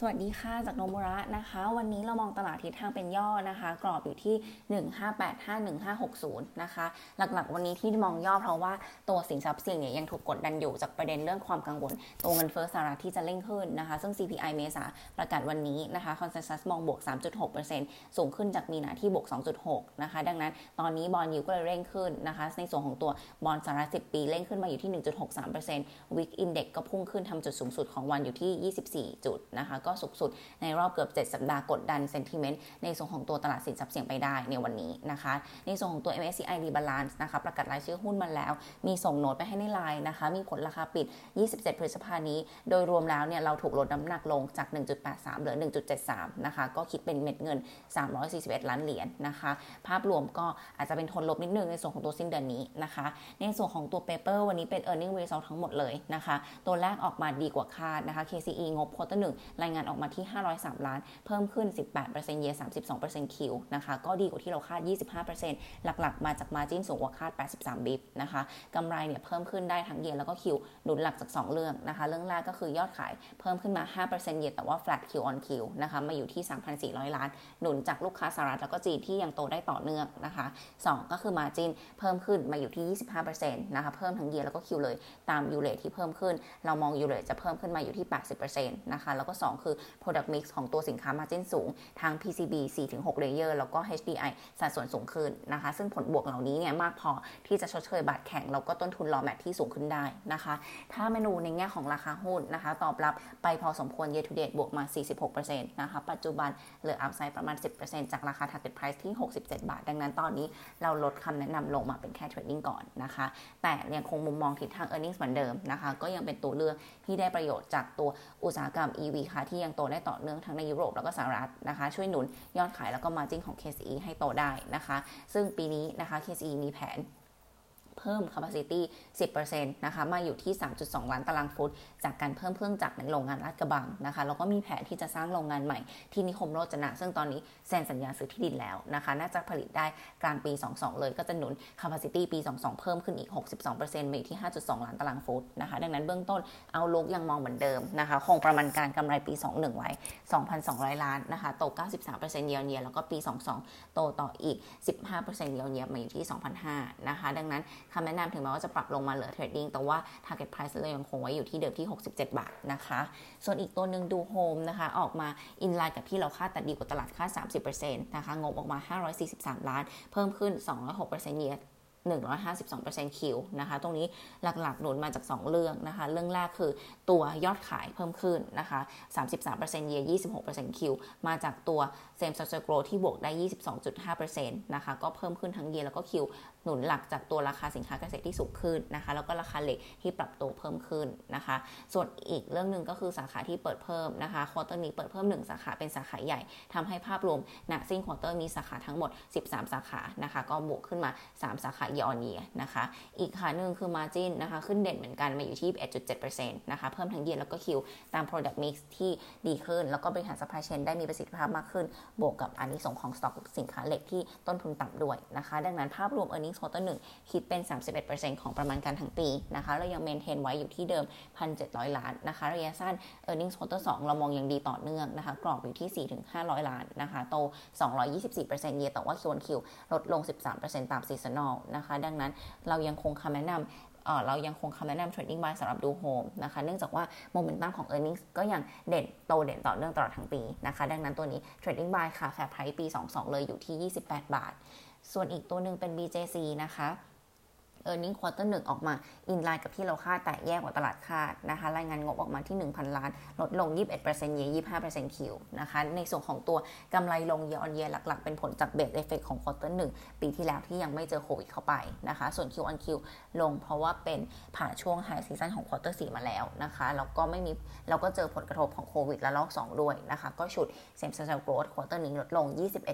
สวัสดีค่ะ จากโนมุระนะคะ วันนี้เรามองตลาดทิศทางเป็นย่อนะคะ กรอบอยู่ที่ 15851560 นะคะ หลักๆ วันนี้ที่มองย่อเพราะว่าตัวสินทรัพย์เสี่ยงเนี่ยยังถูกกดดันอยู่จากประเด็นเรื่องความกังวล ตัวเงินเฟ้อสหรัฐที่จะเร่งขึ้นนะคะ ซึ่ง CPI เมษาประกาศวันนี้นะคะคอนเซนแซสมองบวก 3.6%สูงขึ้นจากมีนาที่บวก 2.6 นะคะ ดังนั้นตอนนี้บอลยูก็เลยเร่งขึ้นนะคะ ในส่วนของตัวบอลสหรัฐ10 ปีเร่งขึ้นมาอยู่ที่ 1.63% VIX index ก็พุ่งขึ้นทำจุดสูงสุดของวันอยู่ที่ 24 จุดนะคะก็สูงสุดในรอบเกือบ 7 สัปดาห์กดดัน sentiment ในส่วนของตัวตลาดสินทรัพย์เสี่ยงไปได้ในวันนี้นะคะ ในส่วนของตัว MSCI rebalance นะคะประกาศรายชื่อหุ้นมาแล้ว มีส่งโน้ตไปให้ในไลน์นะคะ มีผลราคาปิด 27 พฤษภานี้ โดยรวมแล้วเนี่ยเราถูกลดน้ำหนักลงจาก 1.83 เหลือ 1.73 นะคะ ก็คิดเป็นเม็ดเงิน 341 ล้านเหรียญนะคะ ภาพรวมก็อาจจะเป็นโทนลบนิดนึงในส่วนของตัวสิ้นเดือนนี้นะคะ ในส่วนของตัว paper วันนี้เป็น e a r n i n g result ทั้งหมดเลยนะคะ ตัวแรกออกมาดีกว่าคาดนะคะ KCE งบ quarter หนึ่งรายงานงานออกมาที่ 503 ล้าน เพิ่มขึ้น 18%เย32%คิวนะคะ ก็ดีกว่าที่เราคาด 25%หลักๆ มาจาก margin สูงกว่าคาด 83 bip นะคะกำไรเนี่ยเพิ่มขึ้นได้ทั้ง Y on Y แล้วก็ Q on Q หนุนหลักจาก 2 เรื่องนะคะ เรื่องแรกก็คือยอดขายเพิ่มขึ้นมา 5% Y on Y แต่ว่า flat Q on Q นะคะมาอยู่ที่ 3,400 ล้าน หนุนจากลูกค้าสหรัฐแล้วก็จีนที่ยังโตได้ต่อเนื่องนะคะ 2 ก็คือ margin เพิ่มขึ้นมาอยู่ที่ 25%นะคะเพิ่มทั้ง year แล้วก็ Q เลยตาม U-rate ที่เพิ่มขึ้น เรามอง U-rate จะเพิ่มขึ้นมาอยู่ที่ 80%นะคะแล้วก็ 2 คือ product mix ของตัวสินค้า margin สูงทาง PCB 4-6 layer แล้วก็ HDI สัดส่วนสูงขึ้นนะคะ ซึ่งผลบวกเหล่านี้เนี่ยมากพอที่จะชดเชยบาทแข็ง แล้วก็ต้นทุน raw mat ที่สูงขึ้นได้นะคะ ถ้าเมนูในแง่ของราคาหุ้นนะคะ ตอบรับไปพอสมควร year to date บวกมา 46%นะคะ ปัจจุบันเหลืออัพไซด์ประมาณ 10%จากราคา target price ที่ 67 บาท ดังนั้นตอนนี้เราลดคำแนะนำลงมาเป็นแค่ trading ก่อนนะคะ แต่ยังคงมุมมองทิศทาง earnings เหมือนเดิมนะคะ ก็ยังเป็นตัวเลือกที่ได้ประโยชน์จากตัวอุตสาหกรรม EV ค่ะที่ยังโตได้ต่อเนื่องทั้งในยุโรปแล้วก็สหรัฐนะคะ ช่วยหนุนยอดขายแล้วก็มาจิ้นของ KCE ให้โตได้นะคะ ซึ่งปีนี้นะคะ KCE มีแผน เพิ่ม capacity 10%นะคะมาอยู่ที่ 3.2 ล้านตารางฟุต จากการเพิ่มเครื่องจักรในโรงงานลาดกระบังนะคะแล้วก็มีแผนที่จะสร้างโรงงานใหม่ที่นิคมโรจนะ ซึ่งตอนนี้เซ็นสัญญาซื้อที่ดินแล้วนะคะน่าจะผลิตได้กลางปี 22 เลยก็จะหนุน capacity ปี 22 เพิ่มขึ้นอีก 62%มาอยู่ที่ 5.2 ล้านตารางฟุตนะคะดังนั้นเบื้องต้นเอาลุกยังมองเหมือนเดิมนะคะคงประมาณการกำไรปี 21 ไว้ 2,200 ล้านนะคะโต 93%เยียร์เยียแล้วก็ปี 22 โตต่ออีก 15% year year มาอยู่ที่ 2,500นะคะดังนั้นคำแนะนำถึงแม้ว่าจะปรับลงมาเหลือ trading แต่ว่า target price เรายังคงไว้อยู่ที่เดิมที่ 67 บาทนะคะ ส่วนอีกตัวหนึ่งดูโฮมนะคะ ออกมา in line กับที่เราคาดแต่ดีกว่าตลาดคาด30%นะคะงบออกมา 543 ล้าน เพิ่มขึ้น 206% year 152% Q นะคะ ตรงนี้หลักๆ หนุนมาจาก 2 เรื่องนะคะ เรื่องแรกคือตัวยอดขายเพิ่มขึ้นนะคะ 33% year 26% Q มาจากตัว same store sales growth ที่บวกได้ 22.5%นะคะ ก็เพิ่มขึ้นทั้ง year แล้วก็ Q หนุนหลักจากตัวราคาสินค้าเกษตรที่สูงขึ้นนะคะ แล้วก็ราคาเหล็กที่ปรับตัวเพิ่มขึ้นนะคะ ส่วนอีกเรื่องหนึ่งก็คือสาขาที่เปิดเพิ่มนะคะ quarter นี้เปิดเพิ่ม 1 สาขาเป็นสาขาใหญ่ทำให้ภาพรวมณสิ้น quarter มีสาขาทั้งหมด 13 สาขานะคะ ก็บวกขึ้นมา 3 สาขายออนเยียนะคะ อีกขาหนึ่งคือ margin นะคะ ขึ้นเด่นเหมือนกันมาอยู่ที่ 1.7%นะคะ เพิ่มทั้ง year แล้วก็ Q ตาม product mix ที่ดีขึ้น แล้วก็บริหาร supply chain ได้มีประสิทธิภาพมากขึ้น บวกกับอานิสงส์ของสต็อกสินค้าเหล็กที่ต้นทุนต่ำด้วยนะคะ ดังนั้นภาพรวม earnings quarter 1 คิดเป็น 31%ของประมาณการทั้งปีนะคะ เรายัง maintain ไว้อยู่ที่เดิม 1,700 ล้านนะคะ ระยะสั้น earnings quarter 2 เรามองยังดีต่อเนื่องนะคะ กรอบอยู่ที่ 4-500 ล้านนะคะ โต 224% year แต่ว่า Q Q ลดลง 13%ตาม seasonal นะคะ ดังนั้นเรายังคงคำแนะนำเรายังคงคำแนะนำ trading buy สำหรับดูโฮมนะคะ เนื่องจากว่าโมเมนตัมของ e a r n i n g ก็ยังเด่นโตเด่นต่อเนื่องตลอดทั้งปีนะคะ ดังนั้นตัวนี้ trading buy ค่ะ fair price ปี 22 เลยอยู่ที่ 28 บาท ส่วนอีกตัวหนึ่งเป็น BJC นะคะ e a r n i n g quarter หนึ่งออกมา in line กับที่เราคาดแต่แย่กว่าตลาดคาดนะคะ รายงานงบออกมาที่ 1,000 ล้าน ลดลง 21% year 25% Q นะคะ ในส่วนของตัวกำไรลงเยออนเยหลัก ๆ เป็นผลจาก base effect ของ quarter หนึ่งปีที่แล้วที่ยังไม่เจอโควิดเข้าไปนะคะ ส่วน Q on Q ลงเพราะว่าเป็นผ่านช่วง high season ของ quarter สี่มาแล้วนะคะแล้วก็ไม่มีเราก็เจอผลกระทบของโควิดและรอบ 2 ด้วยนะคะ ก็ฉุด same store sales growth quarter นี้ลดลง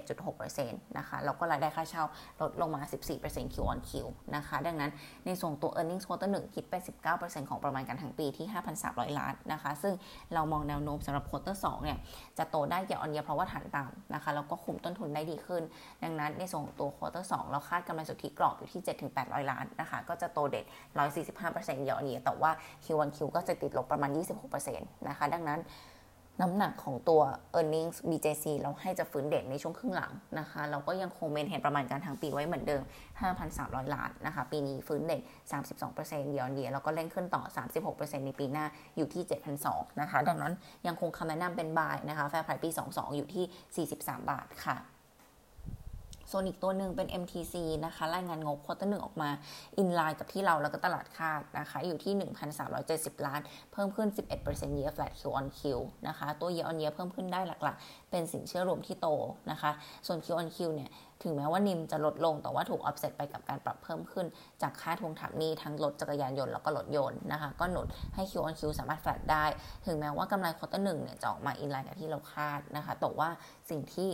21.6%นะคะแล้วก็รายได้ค่าเช่าลดลงมา 14% Q on Q นะคะดังนั้นในส่วนตัว earning quarter 1 คิดเป็น19%ของประมาณการทั้งปีที่ 5,300 ล้านนะคะ ซึ่งเรามองแนวโน้มสำหรับ quarter 2 เนี่ย จะโตได้เกี่ยวอันเดียเพราะว่าฐานต่ำนะคะ แล้วก็คุมต้นทุนได้ดีขึ้น ดังนั้นในส่วนตัว quarter 2 เราคาดกำไรสุทธิกรอบอยู่ที่ 7-800 ล้านนะคะ ก็จะโตเด็ด 145%เยอะอันเดียแต่ว่า Q1Q ก็จะติดลบประมาณ 26%นะคะ ดังนั้น น้ำหนักของตัว e a r n i n g s BJC เราให้จะฟื้นเด่นในช่วงครึ่งหลังนะคะ เราก็ยังคงเมนเห็นประมาณการทางปีไว้เหมือนเดิม 5,300 ล้านนะคะ ปีนี้ฟื้นเด่น 32%เยียร์เดียแล้วก็เล่นขึ้นต่อ 36%ในปีหน้าอยู่ที่ 7,200 นะคะ ดังนั้นยังคงคำแนะนำเป็น buy นะคะ fair price ปี 22 อยู่ที่ 43 บาทค่ะ ส่วนอีกตัวหนึ่งเป็น MTC นะคะ รายงานงบ quarter หนึ่งออกมา in line กับที่เราแล้วก็ตลาดคาดนะคะ อยู่ที่ 1,370 ล้าน เพิ่มขึ้น 11% year flat Q on Q นะคะ ตัว year on year เพิ่มขึ้นได้หลักๆ เป็นสินเชื่อรวมที่โตนะคะ ส่วน Q on Q เนี่ย ถึงแม้ว่า NIM จะลดลงแต่ว่าถูกออฟเซตไปกับการปรับเพิ่มขึ้น จากค่าทวงถามหนี้ทั้งรถจักรยานยนต์แล้วก็รถยนต์นะคะ ก็หนุนให้ Q on Q สามารถแฟลตได้ ถึงแม้ว่ากำไร quarter หนึ่งเนี่ยจะออกมา in line กับที่เราคาดนะคะแต่ว่าสิ่งที่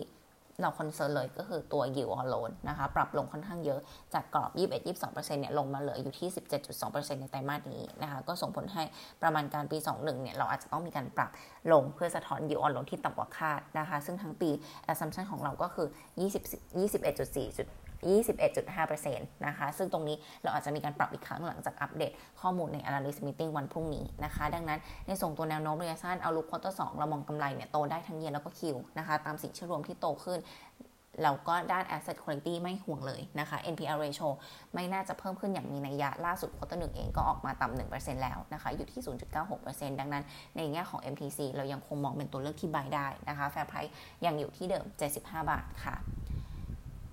เรา concern เลยก็คือตัว yield on loan นะคะ ปรับลงค่อนข้างเยอะจากกรอบ 21-22%เนี่ยลงมาเหลืออยู่ที่ 17.2%ในไตรมาสนี้นะคะ ก็ส่งผลให้ประมาณการปี 21 เนี่ย เราอาจจะต้องมีการปรับลงเพื่อสะท้อน yield on loan ที่ต่ำกว่าคาดนะคะ ซึ่งทั้งปี assumption ของเราก็คือ 20 21.4 21.5%นะคะ ซึ่งตรงนี้เราอาจจะมีการปรับอีกครั้งหลังจากอัปเดตข้อมูลใน analyst meeting วันพรุ่งนี้นะคะ ดังนั้นในส่วนตัวแนวโน้มระยะสั้น outlook quarter สองเรามองกำไรเนี่ยโตได้ทั้ง year แล้วก็ Q นะคะตามสินเชื่อรวมที่โตขึ้นแล้วก็ด้าน asset quality ไม่ห่วงเลยนะคะ NPL ratio ไม่น่าจะเพิ่มขึ้นอย่างมีนัยยะล่าสุด quarter หนึ่งเองก็ออกมาต่ำ1%แล้วนะคะ อยู่ที่ 0.96%ดังนั้นในแง่ของ MTC เรายังคงมองเป็นตัวเลือกที่ buy ได้นะคะ fair price ยังอยู่ที่เดิม 75 บาทค่ะ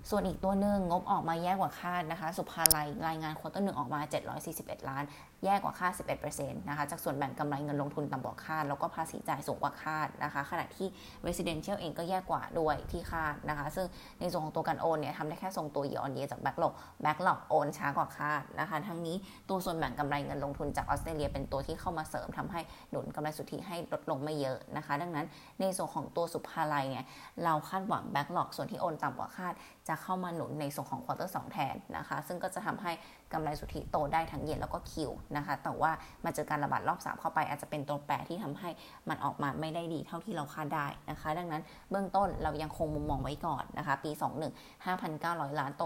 ส่วนอีกตัวหนึ่งงบออกมาแย่กว่าคาดนะคะ ศุภาลัยรายงาน quarter หนึ่งออกมา 741 ล้านแย่กว่าคาด 11%นะคะ จากส่วนแบ่งกำไรเงินลงทุนต่ำกว่าคาด แล้วก็ภาษีจ่ายสูงกว่าคาดนะคะ ขณะที่ residential เองก็แย่กว่าด้วยที่คาดนะคะ ซึ่งในส่วนของตัวการโอนเนี่ยทำได้แค่ทรงตัว year on year จาก backlog backlog โอนช้ากว่าคาดนะคะ ทั้งนี้ตัวส่วนแบ่งกำไรเงินลงทุนจากออสเตรเลีย เป็นตัวที่เข้ามาเสริมทำให้หนุนกำไรสุทธิให้ลดลงไม่เยอะนะคะ ดังนั้นในส่วนของตัวศุภาลัยเนี่ยเราคาดหวัง backlog ส่วนที่โอนต่ำกว่าคาด จะเข้ามาหนุนในส่วนของ quarter สองแทนนะคะ ซึ่งก็จะทำให้ กำไรสุทธิโตได้ทั้ง year แล้วก็ Q นะคะ แต่ว่ามาเจอการระบาดรอบ3เข้าไปอาจจะเป็นตัวแปรที่ทำให้มันออกมาไม่ได้ดีเท่าที่เราคาดได้นะคะ ดังนั้นเบื้องต้นเรายังคงมุมมองไว้ก่อนนะคะ ปี 21 5,900 ล้านโต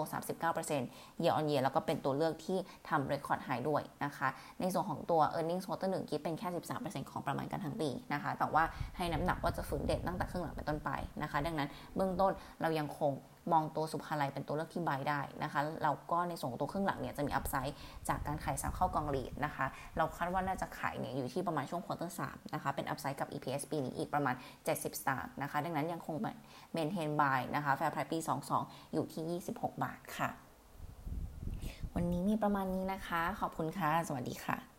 39%เยออนเยแล้วก็เป็นตัวเลือกที่ทำ record high ด้วยนะคะ ในส่วนของตัว e a r n i n g ็ quarter 1คิดเป็นแค่ 13%ของประมาณการทั้งปีนะคะ แต่ว่าให้น้ำหนักว่าจะฟื้นเด่นตั้งแต่ครึ่งหลังเป็นต้นไปนะคะ ดังนั้นเบื้องต้นเรายังคง มองตัวศุภาลัยเป็นตัวเลือกที่ buy ได้นะคะเราก็ในส่วนของตัวครึ่งหลังเนี่ยจะมี upside จากการขายสามเข้ากอง REIT นะคะเราคาดว่าน่าจะขายเนี่ยอยู่ที่ประมาณช่วง quarter สามนะคะเป็น upside กับ EPS ปีนี้อีกประมาณ 70 สตางค์นะคะดังนั้นยังคง maintain buy นะคะ fair price ปี 22 อยู่ที่ 26 บาทค่ะ วันนี้มีประมาณนี้นะคะ ขอบคุณค่ะ สวัสดีค่ะ